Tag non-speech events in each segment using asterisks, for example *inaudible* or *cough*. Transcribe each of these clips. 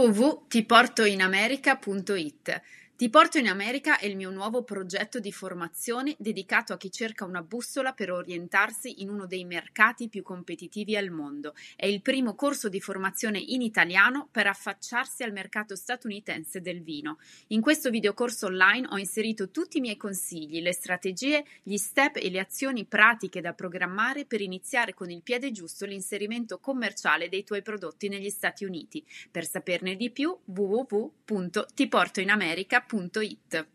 www.tiportoinamerica.it ti porto in America è il mio nuovo progetto di formazione dedicato a chi cerca una bussola per orientarsi in uno dei mercati più competitivi al mondo. È il primo corso di formazione in italiano per affacciarsi al mercato statunitense del vino. In questo videocorso online ho inserito tutti i miei consigli, le strategie, gli step e le azioni pratiche da programmare per iniziare con il piede giusto l'inserimento commerciale dei tuoi prodotti negli Stati Uniti. Per saperne di più www.tiportoinamerica.com www.it.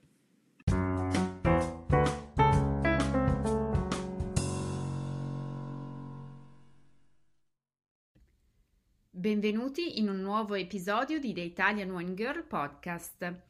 Benvenuti in un nuovo episodio di The Italian One Girl Podcast.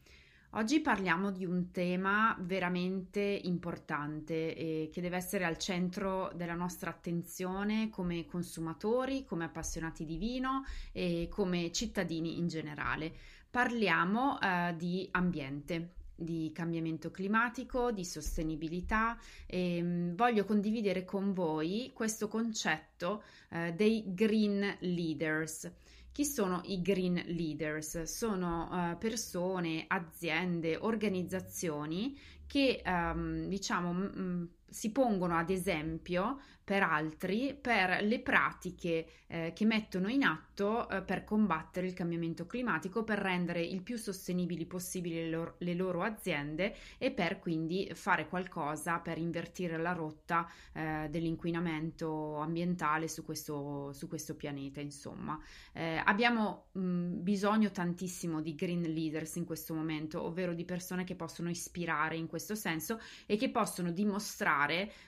Oggi parliamo di un tema veramente importante e che deve essere al centro della nostra attenzione come consumatori, come appassionati di vino e come cittadini in generale parliamo eh, di ambiente di cambiamento climatico, di sostenibilità e mh, mm, voglio condividere con voi questo concetto eh, dei green leaders. Chi sono i green leaders? Sono uh, persone, aziende, organizzazioni che um, diciamo m- si pongono ad esempio per altri per le pratiche eh, che mettono in atto eh, per combattere il cambiamento climatico, per rendere il più sostenibili possibili le loro, le loro aziende e per quindi fare qualcosa per invertire la rotta eh, dell'inquinamento ambientale su questo, su questo pianeta. Insomma, eh, abbiamo mh, bisogno tantissimo di green leaders in questo momento, ovvero di persone che possono ispirare in questo senso e che possono dimostrare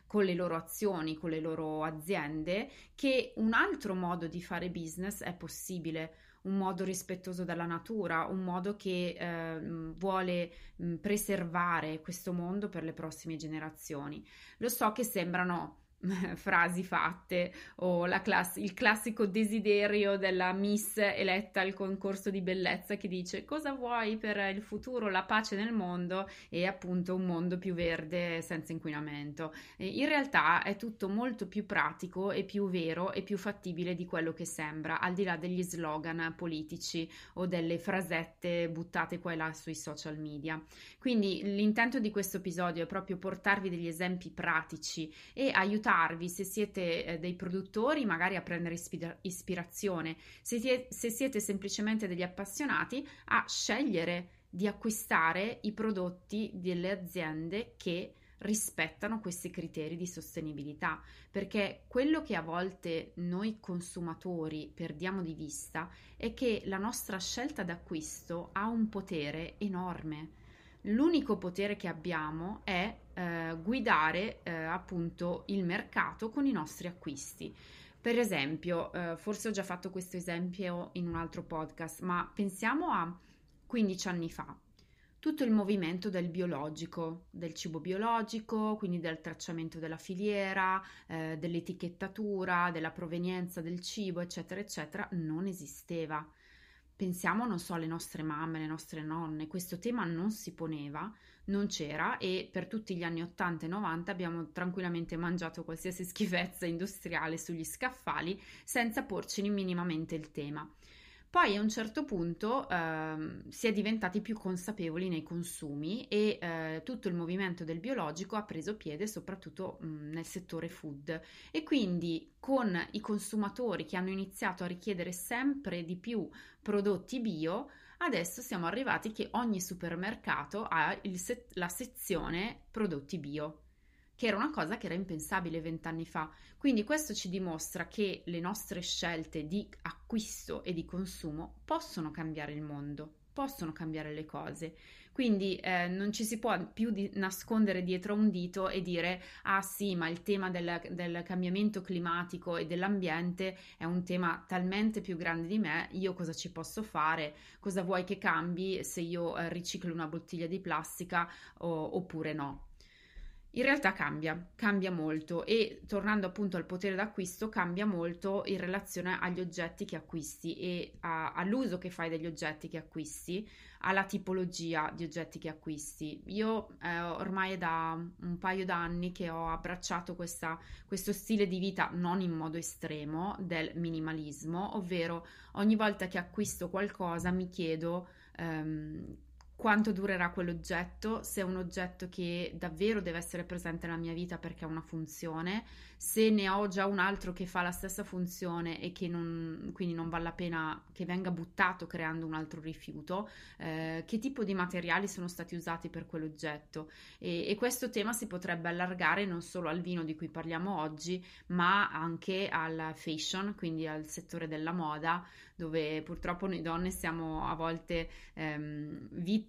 con le loro azioni, con le loro aziende, che un altro modo di fare business è possibile un modo rispettoso della natura, un modo che eh, vuole preservare questo mondo per le prossime generazioni. Lo so che sembrano *laughs* frasi fatte o class- il classico desiderio della miss eletta al concorso di bellezza che dice cosa vuoi per il futuro, la pace nel mondo e appunto un mondo più verde senza inquinamento. E in realtà è tutto molto più pratico e più vero e più fattibile di quello che sembra, al di là degli slogan politici o delle frasette buttate qua e là sui social media. Quindi l'intento di questo episodio è proprio portarvi degli esempi pratici e aiutarvi aiutarvi se siete eh, dei produttori, magari a prendere ispira- ispirazione, se, tie- se siete semplicemente degli appassionati, a scegliere di acquistare i prodotti delle aziende che rispettano questi criteri di sostenibilità, perché quello che a volte noi consumatori perdiamo di vista è che la nostra scelta d'acquisto ha un potere enorme. L'unico potere che abbiamo è eh, guidare eh, appunto il mercato con i nostri acquisti. Per esempio, eh, forse ho già fatto questo esempio in un altro podcast, ma pensiamo a 15 anni fa, tutto il movimento del biologico, del cibo biologico, quindi del tracciamento della filiera, eh, dell'etichettatura, della provenienza del cibo, eccetera, eccetera, non esisteva. Pensiamo, non so, alle nostre mamme, alle nostre nonne, questo tema non si poneva, non c'era e per tutti gli anni 80 e 90 abbiamo tranquillamente mangiato qualsiasi *laughs* schifezza industriale sugli scaffali senza porcene minimamente il tema. Poi a un certo punto eh, si è diventati più consapevoli nei consumi e eh, tutto il movimento del biologico ha preso piede soprattutto mh, nel settore food. E quindi con i consumatori che hanno iniziato a richiedere sempre di più prodotti bio, adesso siamo arrivati che ogni supermercato ha se- la sezione prodotti bio che era una cosa che era impensabile vent'anni fa. Quindi questo ci dimostra che le nostre scelte di acquisto e di consumo possono cambiare il mondo, possono cambiare le cose. Quindi eh, non ci si può più di nascondere dietro un dito e dire ah sì, ma il tema del, del, cambiamento climatico e dell'ambiente è un tema talmente più grande di me, io cosa ci posso fare? Cosa vuoi che cambi se io eh, riciclo una bottiglia di plastica o, oppure no? In realtà cambia, cambia molto e tornando appunto al potere d'acquisto cambia molto in relazione agli oggetti che acquisti e a, all'uso che fai degli oggetti che acquisti, alla tipologia di oggetti che acquisti. Io eh, ormai è da un paio d'anni che ho abbracciato questa, questo stile di vita non in modo estremo del minimalismo, ovvero ogni volta che acquisto qualcosa mi chiedo ehm, quanto durerà quell'oggetto, se è un oggetto che davvero deve essere presente nella mia vita perché ha una funzione, se ne ho già un altro che fa la stessa funzione e che non, quindi non vale la pena che venga buttato creando un altro rifiuto, eh, che tipo di materiali sono stati usati per quell'oggetto. E, e questo tema si potrebbe allargare non solo al vino di cui parliamo oggi, ma anche al fashion, quindi al settore della moda, dove purtroppo noi donne siamo a volte ehm, vittime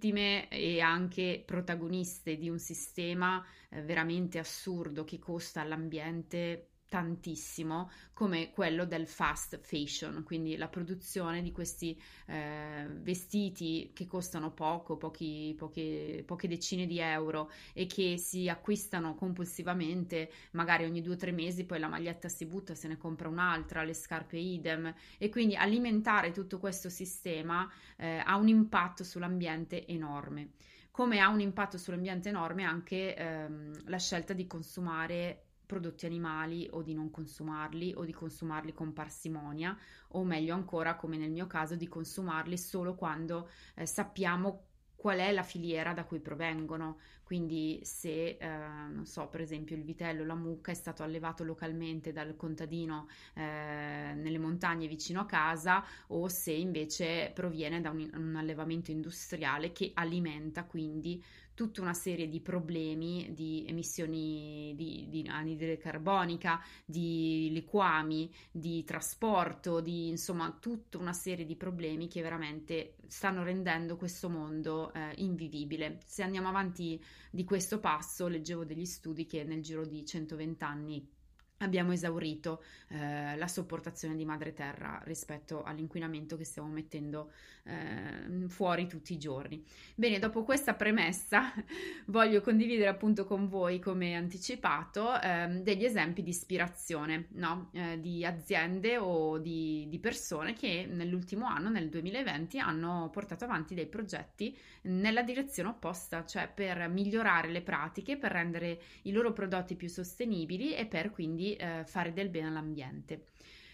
e anche protagoniste di un sistema eh, veramente assurdo che costa all'ambiente tantissimo come quello del fast fashion, quindi la produzione di questi eh, vestiti che costano poco, pochi, poche, poche, decine di euro e che si acquistano compulsivamente, magari ogni due o tre mesi, poi la maglietta si butta, se ne compra un'altra, le scarpe idem. E quindi alimentare tutto questo sistema eh, ha un impatto sull'ambiente enorme. Come ha un impatto sull'ambiente enorme anche ehm, la scelta di consumare prodotti animali o di non consumarli o di consumarli con parsimonia o meglio ancora come nel mio caso di consumarli solo quando eh, sappiamo qual è la filiera da cui provengono. Quindi se, eh, non so, per esempio il vitello, la mucca è stato allevato localmente dal contadino eh, nelle montagne vicino a casa o se invece proviene da un, un allevamento industriale che alimenta quindi tutta una serie di problemi di emissioni di, di anidride carbonica, di liquami, di trasporto, di insomma tutta una serie di problemi che veramente stanno rendendo questo mondo eh, invivibile. Se andiamo avanti di questo passo, leggevo degli studi che nel giro di 120 anni abbiamo esaurito eh, la sopportazione di madre terra rispetto all'inquinamento che stiamo mettendo eh, fuori tutti i giorni. Bene, dopo questa premessa *laughs* voglio condividere appunto con voi, come anticipato, eh, degli esempi di ispirazione no? Eh, di aziende o di, di, persone che nell'ultimo anno, nel 2020, hanno portato avanti dei progetti nella direzione opposta, cioè per migliorare le pratiche, per rendere i loro prodotti più sostenibili e per quindi eh, fare del bene all'ambiente.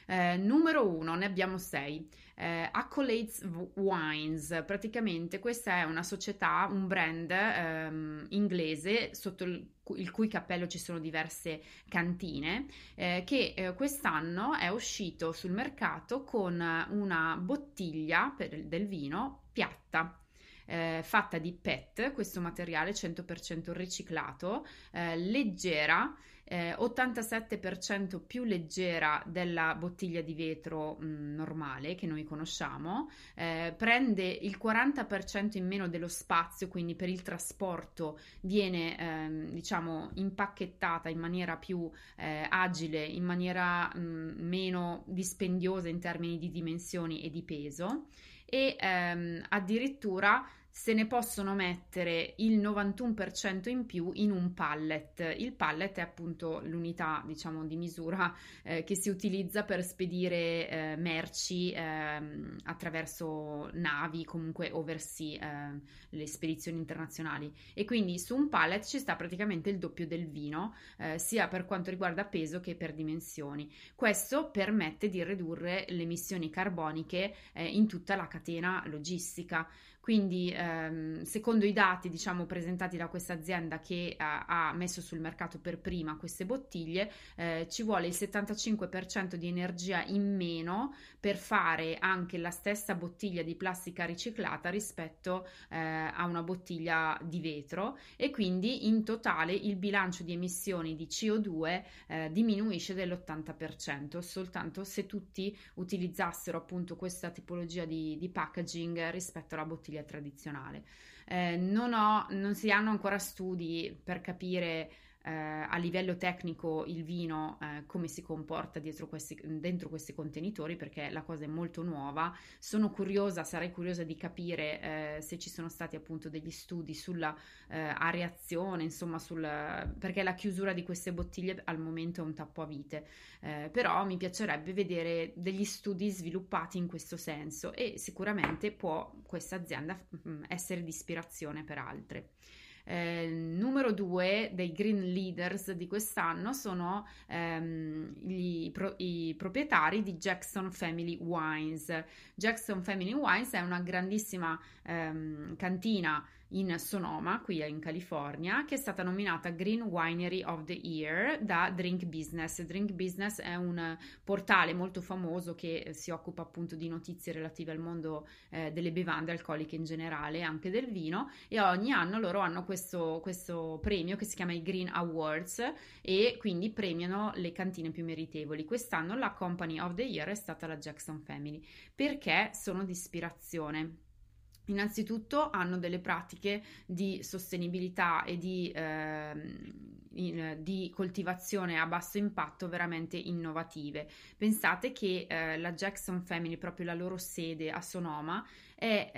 Eh, numero uno, ne abbiamo sei. Eh, Accolades Wines, praticamente questa è una società, un brand ehm, inglese sotto il, il, cui cappello ci sono diverse cantine, eh, che eh, quest'anno è uscito sul mercato con una bottiglia per, del vino piatta eh, fatta di PET, questo materiale 100% riciclato, eh, leggera eh, 87% più leggera della bottiglia di vetro mh, mm, normale che noi conosciamo, eh, prende il 40% in meno dello spazio, quindi per il trasporto viene ehm, diciamo impacchettata in maniera più eh, agile, in maniera mh, mm, meno dispendiosa in termini di dimensioni e di peso e ehm, addirittura se ne possono mettere il 91% in più in un pallet. Il pallet è appunto l'unità, diciamo, di misura eh, che si utilizza per spedire eh, merci eh, attraverso navi, comunque oversea, eh, le spedizioni internazionali. E quindi su un pallet ci sta praticamente il doppio del vino, eh, sia per quanto riguarda peso che per dimensioni. Questo permette di ridurre le emissioni carboniche eh, in tutta la catena logistica. Quindi, ehm, secondo i dati, diciamo, presentati da questa azienda che eh, ha messo sul mercato per prima queste bottiglie, eh, ci vuole il 75% di energia in meno per fare anche la stessa bottiglia di plastica riciclata rispetto eh, a una bottiglia di vetro. E quindi in totale il bilancio di emissioni di CO2 eh, diminuisce dell'80% soltanto se tutti utilizzassero appunto questa tipologia di, di packaging rispetto alla bottiglia tradizionale. Eh, non, ho, non si hanno ancora studi per capire eh, a livello tecnico il vino eh, come si comporta questi, dentro questi contenitori perché la cosa è molto nuova. Sono curiosa, sarei curiosa di capire eh, se ci sono stati appunto degli studi sulla eh, areazione, insomma, sul, perché la chiusura di queste bottiglie al momento è un tappo a vite. Eh, però mi piacerebbe vedere degli studi sviluppati in questo senso e sicuramente può questa azienda mm, essere di ispirazione per altre. Eh, numero due dei green leaders di quest'anno sono ehm, i, pro, i, proprietari di Jackson Family Wines. Jackson Family Wines è una grandissima ehm, cantina in Sonoma, qui in California, che è stata nominata Green Winery of the Year da Drink Business. Drink Business è un portale molto famoso che si occupa appunto di notizie relative al mondo eh, delle bevande alcoliche in generale, anche del vino, e ogni anno loro hanno questo, questo premio che si chiama i Green Awards e quindi premiano le cantine più meritevoli. Quest'anno la Company of the Year è stata la Jackson Family perché sono di ispirazione Innanzitutto hanno delle pratiche di sostenibilità e di, eh, in, di, coltivazione a basso impatto veramente innovative. Pensate che eh, la Jackson Family, proprio la loro sede a Sonoma, è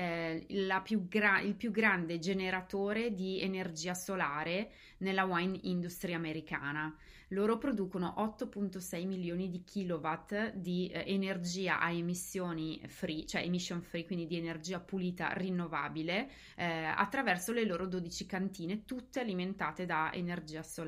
eh, più gra- il più grande generatore di energia solare nella wine industry americana. Loro producono 8.6 milioni di kilowatt di eh, energia a emissioni free, cioè emission free, quindi di energia pulita rinnovabile, eh, attraverso le loro 12 cantine, tutte alimentate da energia solare.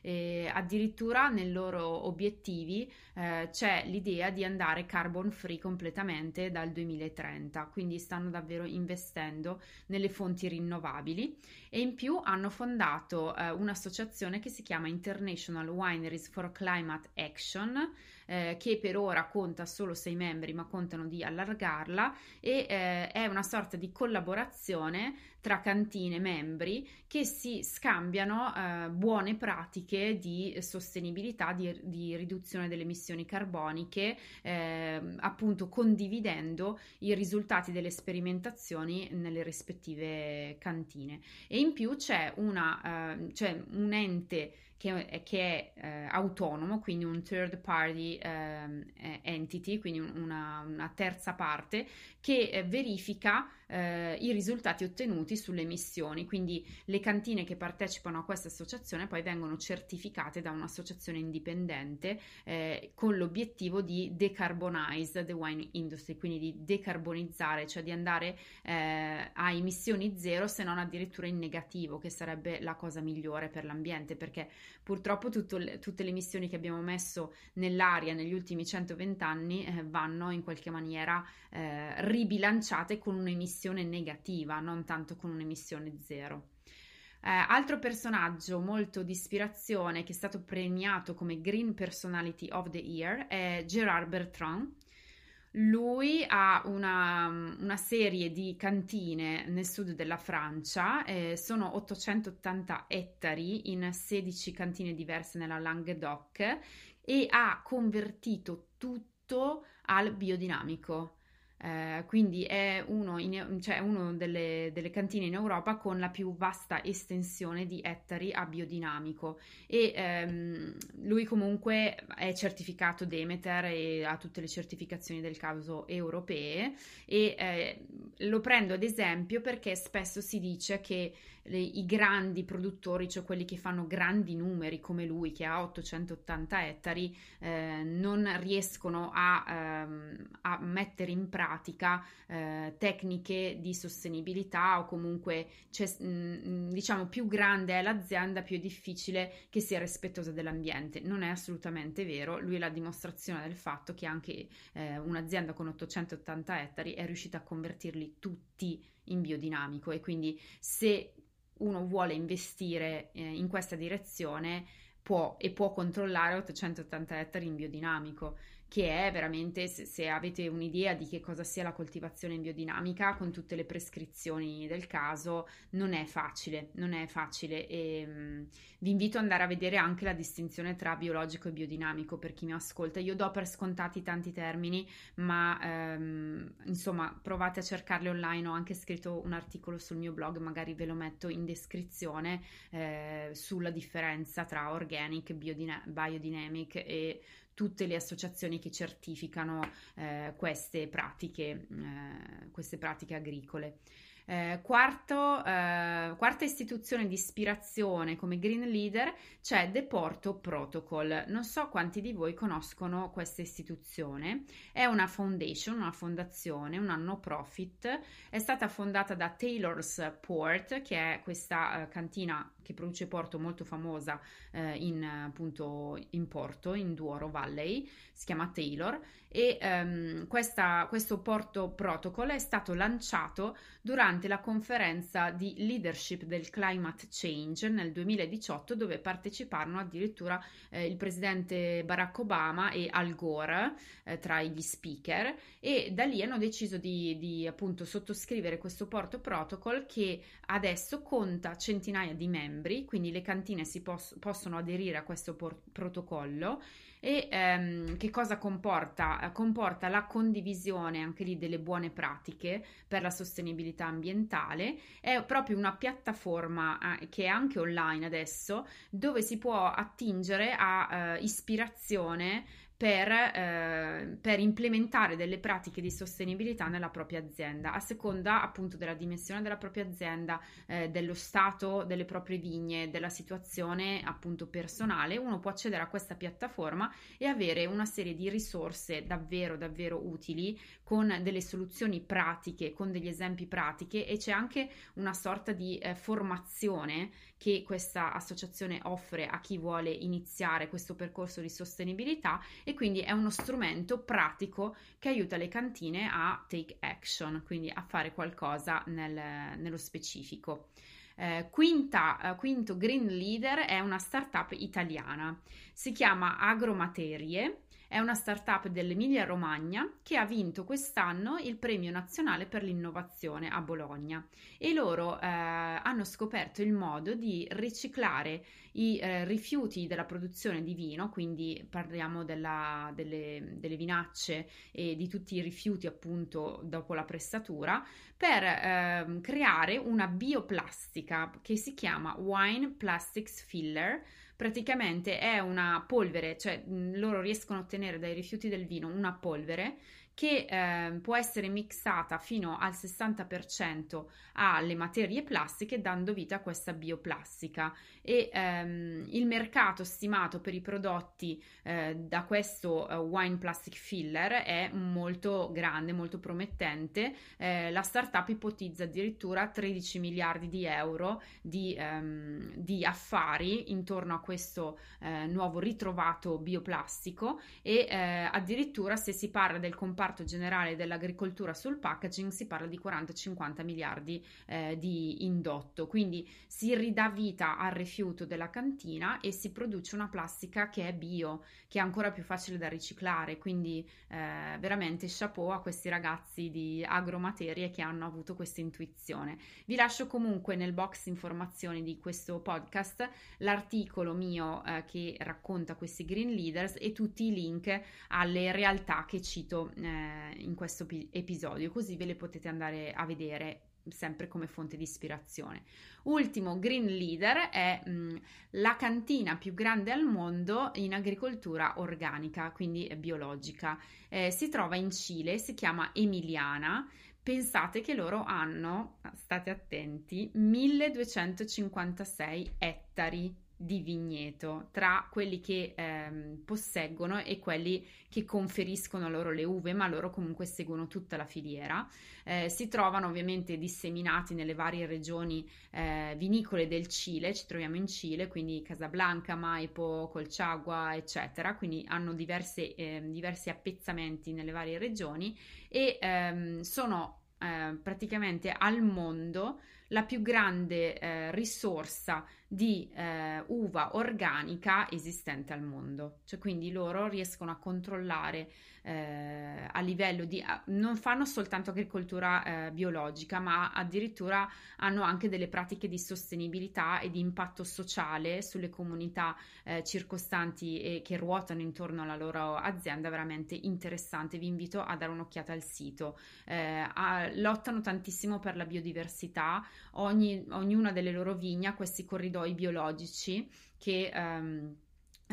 E addirittura nei loro obiettivi eh, c'è l'idea di andare carbon free completamente dal 2030, quindi stanno davvero investendo nelle fonti rinnovabili. E in più hanno fondato eh, un'associazione che si chiama International Wineries for Climate Action eh, che per ora conta solo sei membri ma contano di allargarla e eh, è una sorta di collaborazione tra cantine membri che si scambiano eh, buone pratiche di sostenibilità, di, di, riduzione delle emissioni carboniche, eh, appunto condividendo i risultati delle sperimentazioni nelle rispettive cantine. E in più c'è, una, eh, c'è un ente che, che è eh, autonomo, quindi un third party eh, entity, quindi una, una, terza parte che eh, verifica eh, i risultati ottenuti sulle emissioni. Quindi le cantine che partecipano a questa associazione poi vengono certificate da un'associazione indipendente eh, con l'obiettivo di decarbonize the wine industry, quindi di decarbonizzare, cioè di andare a emissioni zero, se non addirittura in negativo, che sarebbe la cosa migliore per l'ambiente, perché Purtroppo le, tutte le emissioni che abbiamo messo nell'aria negli ultimi 120 anni eh, vanno in qualche maniera eh, ribilanciate con un'emissione negativa, non tanto con un'emissione zero. Eh, altro personaggio molto di ispirazione che è stato premiato come Green Personality of the Year è Gerard Bertrand. Lui ha una, una, serie di cantine nel sud della Francia, eh, sono 880 ettari in 16 cantine diverse nella Languedoc e ha convertito tutto al biodinamico. Eh, quindi è uno, in, cioè uno delle, delle, cantine in Europa con la più vasta estensione di ettari a biodinamico. E ehm, lui comunque è certificato Demeter e ha tutte le certificazioni del caso europee. E eh, lo prendo ad esempio perché spesso si dice che le, i grandi produttori, cioè quelli che fanno grandi numeri come lui che ha 880 ettari, eh, non riescono a, ehm, a, mettere in pratica eh, tecniche di sostenibilità o comunque mh, mm, diciamo più grande è l'azienda più è difficile che sia rispettosa dell'ambiente. Non è assolutamente vero, lui è la dimostrazione del fatto che anche eh, un'azienda con 880 ettari è riuscita a convertirli tutti in biodinamico e quindi se uno vuole investire eh, in questa direzione può e può controllare 880 ettari in biodinamico che è veramente, se, se, avete un'idea di che cosa sia la coltivazione in biodinamica, con tutte le prescrizioni del caso, non è facile, non è facile e mh, vi invito ad andare a vedere anche la distinzione tra biologico e biodinamico per chi mi ascolta. Io do per scontati tanti termini, ma ehm, insomma provate a cercarli online, ho anche scritto un articolo sul mio blog, magari ve lo metto in descrizione eh, sulla differenza tra organic, biodina- biodynamic e tutte le associazioni che certificano eh, queste, pratiche, eh, queste pratiche agricole. Eh, quarto, eh, quarta istituzione di ispirazione come Green Leader c'è Deporto Protocol. Non so quanti di voi conoscono questa istituzione. È una foundation, una fondazione, una no profit. È stata fondata da Taylor's Port, che è questa uh, cantina che produce porto molto famosa uh, in, appunto, in Porto, in Duoro Valley. Si chiama Taylor e um, questa, questo Porto Protocol è stato lanciato durante la conferenza di leadership del climate change nel 2018 dove parteciparono addirittura eh, il presidente Barack Obama e Al Gore eh, tra gli speaker e da lì hanno deciso di, di appunto sottoscrivere questo Porto Protocol che adesso conta centinaia di membri quindi le cantine si pos- possono aderire a questo por- protocollo e ehm, che cosa comporta? Comporta la condivisione anche lì delle buone pratiche per la sostenibilità ambientale, è proprio una piattaforma eh, che è anche online adesso dove si può attingere a eh, ispirazione per, eh, per, implementare delle pratiche di sostenibilità nella propria azienda, a seconda appunto della dimensione della propria azienda, eh, dello stato delle proprie vigne, della situazione appunto personale, uno può accedere a questa piattaforma e avere una serie di risorse davvero davvero utili con delle soluzioni pratiche, con degli esempi pratiche e c'è anche una sorta di eh, formazione che questa associazione offre a chi vuole iniziare questo percorso di sostenibilità e quindi è uno strumento pratico che aiuta le cantine a take action, quindi a fare qualcosa nel, nello specifico. Eh, quinta, eh, quinto Green Leader è una startup italiana, si chiama Agromaterie è una startup dell'Emilia Romagna che ha vinto quest'anno il premio nazionale per l'innovazione a Bologna. E loro eh, hanno scoperto il modo di riciclare i eh, rifiuti della produzione di vino, quindi parliamo della, delle, delle, vinacce e di tutti i rifiuti appunto dopo la pressatura, per eh, creare una bioplastica che si chiama Wine Plastics Filler. Praticamente è una polvere, cioè loro riescono a ottenere dai rifiuti del vino una polvere che eh, può essere mixata fino al 60% alle materie plastiche dando vita a questa bioplastica e ehm, il mercato stimato per i prodotti eh, da questo eh, wine plastic filler è molto grande, molto promettente. Eh, la startup ipotizza addirittura 13 miliardi di euro di, ehm, di affari intorno a questo eh, nuovo ritrovato bioplastico e eh, addirittura se si parla del comparto comparto generale dell'agricoltura sul packaging si parla di 40-50 miliardi eh, di indotto, quindi si ridà vita al rifiuto della cantina e si produce una plastica che è bio, che è ancora più facile da riciclare, quindi eh, veramente chapeau a questi ragazzi di agromaterie che hanno avuto questa intuizione. Vi lascio comunque nel box informazioni di questo podcast l'articolo mio eh, che racconta questi green leaders e tutti i link alle realtà che cito eh, in questo episodio, così ve le potete andare a vedere sempre come fonte di ispirazione. Ultimo green leader è mh, la cantina più grande al mondo in agricoltura organica, quindi biologica. Eh, si trova in Cile, si chiama Emiliana. Pensate che loro hanno, state attenti, 1256 ettari di vigneto tra quelli che ehm, posseggono e quelli che conferiscono loro le uve, ma loro comunque seguono tutta la filiera. Eh, si trovano ovviamente disseminati nelle varie regioni eh, vinicole del Cile, ci troviamo in Cile, quindi Casablanca, Maipo, Colchagua, eccetera, quindi hanno diverse, eh, diversi appezzamenti nelle varie regioni e ehm, sono eh, praticamente al mondo la più grande eh, risorsa di eh, uva organica esistente al mondo. Cioè, quindi loro riescono a controllare eh, a livello di... non fanno soltanto agricoltura eh, biologica, ma addirittura hanno anche delle pratiche di sostenibilità e di impatto sociale sulle comunità eh, circostanti e che ruotano intorno alla loro azienda, veramente interessante. Vi invito a dare un'occhiata al sito. Eh, a, lottano tantissimo per la biodiversità, Ogni, ognuna delle loro vigne questi corridoi biologici che... Um,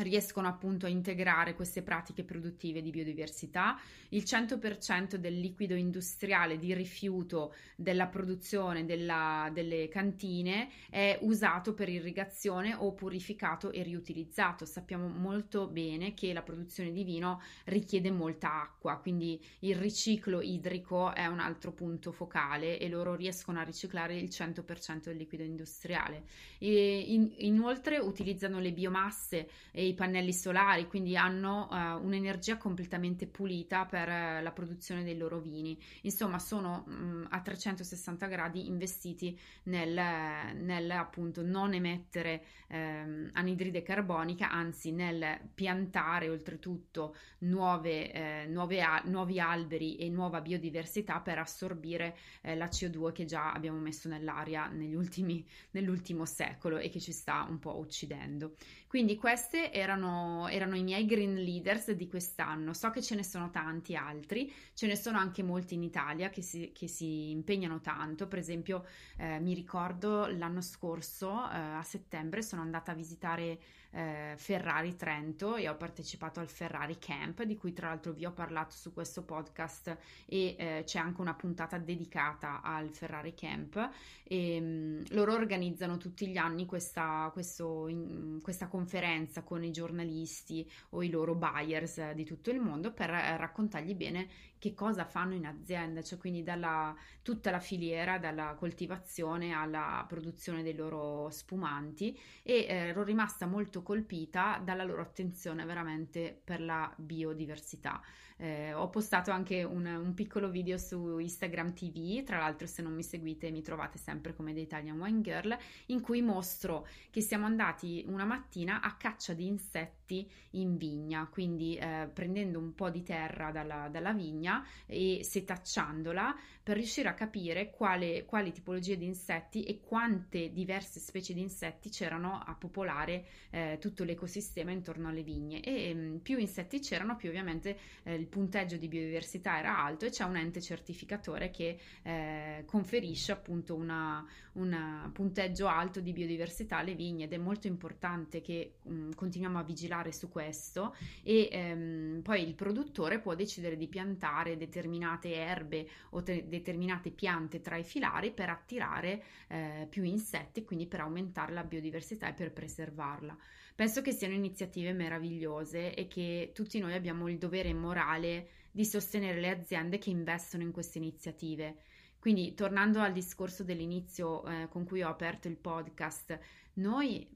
riescono appunto a integrare queste pratiche produttive di biodiversità. Il 100% del liquido industriale di rifiuto della produzione della, delle cantine è usato per irrigazione o purificato e riutilizzato. Sappiamo molto bene che la produzione di vino richiede molta acqua, quindi il riciclo idrico è un altro punto focale e loro riescono a riciclare il 100% del liquido industriale. In, inoltre utilizzano le biomasse e i pannelli solari, quindi hanno uh, un'energia completamente pulita per uh, la produzione dei loro vini. Insomma, sono um, a 360 gradi investiti nel, nel appunto non emettere um, anidride carbonica, anzi nel piantare oltretutto nuove, eh, nuove a- nuovi alberi e nuova biodiversità per assorbire eh, la CO2 che già abbiamo messo nell'aria negli ultimi, nell'ultimo secolo e che ci sta un po' uccidendo. Quindi queste erano, erano, i miei green leaders di quest'anno. So che ce ne sono tanti altri, ce ne sono anche molti in Italia che si, che si impegnano tanto. Per esempio, eh, mi ricordo l'anno scorso, eh, a settembre, sono andata a visitare eh, Ferrari Trento e ho partecipato al Ferrari Camp, di cui tra l'altro vi ho parlato su questo podcast e eh, c'è anche una puntata dedicata al Ferrari Camp. E, mh, mm, loro organizzano tutti gli anni questa, questo, in, questa conferenza con i giornalisti o i loro buyers di tutto il mondo per eh, raccontargli bene che cosa fanno in azienda, cioè quindi dalla tutta la filiera, dalla coltivazione alla produzione dei loro spumanti e eh, ero rimasta molto colpita dalla loro attenzione veramente per la biodiversità. Eh, ho postato anche un, un, piccolo video su Instagram TV, tra l'altro se non mi seguite mi trovate sempre come The Italian Wine Girl, in cui mostro che siamo andati una mattina a caccia di insetti in vigna, quindi eh, prendendo un po' di terra dalla, dalla vigna e setacciandola per riuscire a capire quale, quali tipologie di insetti e quante diverse specie di insetti c'erano a popolare eh, tutto l'ecosistema intorno alle vigne. E mh, mm, più insetti c'erano più ovviamente eh, il punteggio di biodiversità era alto e c'è un ente certificatore che eh, conferisce appunto un punteggio alto di biodiversità alle vigne ed è molto importante che mh, mm, continuiamo a vigilare su questo e ehm, poi il produttore può decidere di piantare determinate erbe o te- determinate piante tra i filari per attirare eh, più insetti, quindi per aumentare la biodiversità e per preservarla. Penso che siano iniziative meravigliose e che tutti noi abbiamo il dovere morale di sostenere le aziende che investono in queste iniziative. Quindi, tornando al discorso dell'inizio eh, con cui ho aperto il podcast,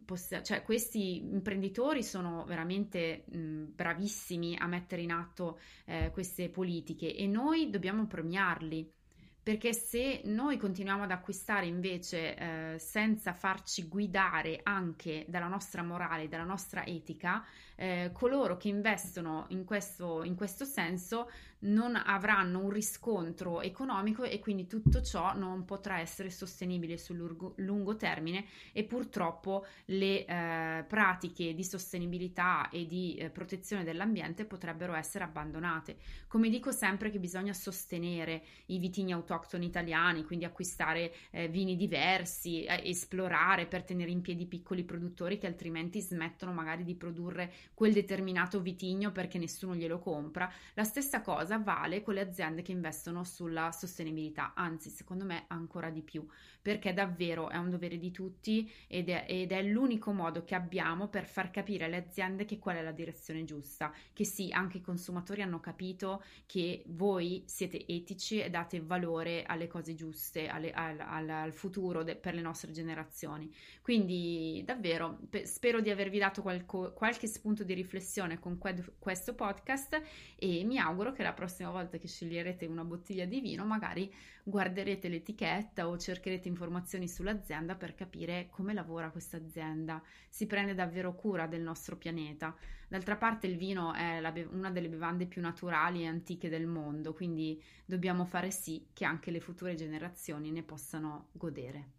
possiamo, cioè questi imprenditori sono veramente mh, bravissimi a mettere in atto eh, queste politiche e noi dobbiamo premiarli perché se noi continuiamo ad acquistare invece eh, senza farci guidare anche dalla nostra morale, dalla nostra etica, eh, coloro che investono in questo, in questo senso non avranno un riscontro economico e quindi tutto ciò non potrà essere sostenibile sul lungo, termine e purtroppo le eh, pratiche di sostenibilità e di eh, protezione dell'ambiente potrebbero essere abbandonate. Come dico sempre che bisogna sostenere i vitigni autoctoni italiani, quindi acquistare eh, vini diversi, eh, esplorare per tenere in piedi piccoli produttori che altrimenti smettono magari di produrre quel determinato vitigno perché nessuno glielo compra. La stessa cosa vale con le aziende che investono sulla sostenibilità, anzi secondo me ancora di più, perché davvero è un dovere di tutti ed è, ed è l'unico modo che abbiamo per far capire alle aziende che qual è la direzione giusta, che sì, anche i consumatori hanno capito che voi siete etici e date valore alle cose giuste, alle, al, al, futuro de, per le nostre generazioni. Quindi davvero pe- spero di avervi dato qualco, qualche spunto di riflessione con que- questo podcast e mi auguro che la prossima volta che sceglierete una bottiglia di vino magari guarderete l'etichetta o cercherete informazioni sull'azienda per capire come lavora questa azienda. Si prende davvero cura del nostro pianeta. D'altra parte il vino è be- una delle bevande più naturali e antiche del mondo, quindi dobbiamo fare sì che anche le future generazioni ne possano godere.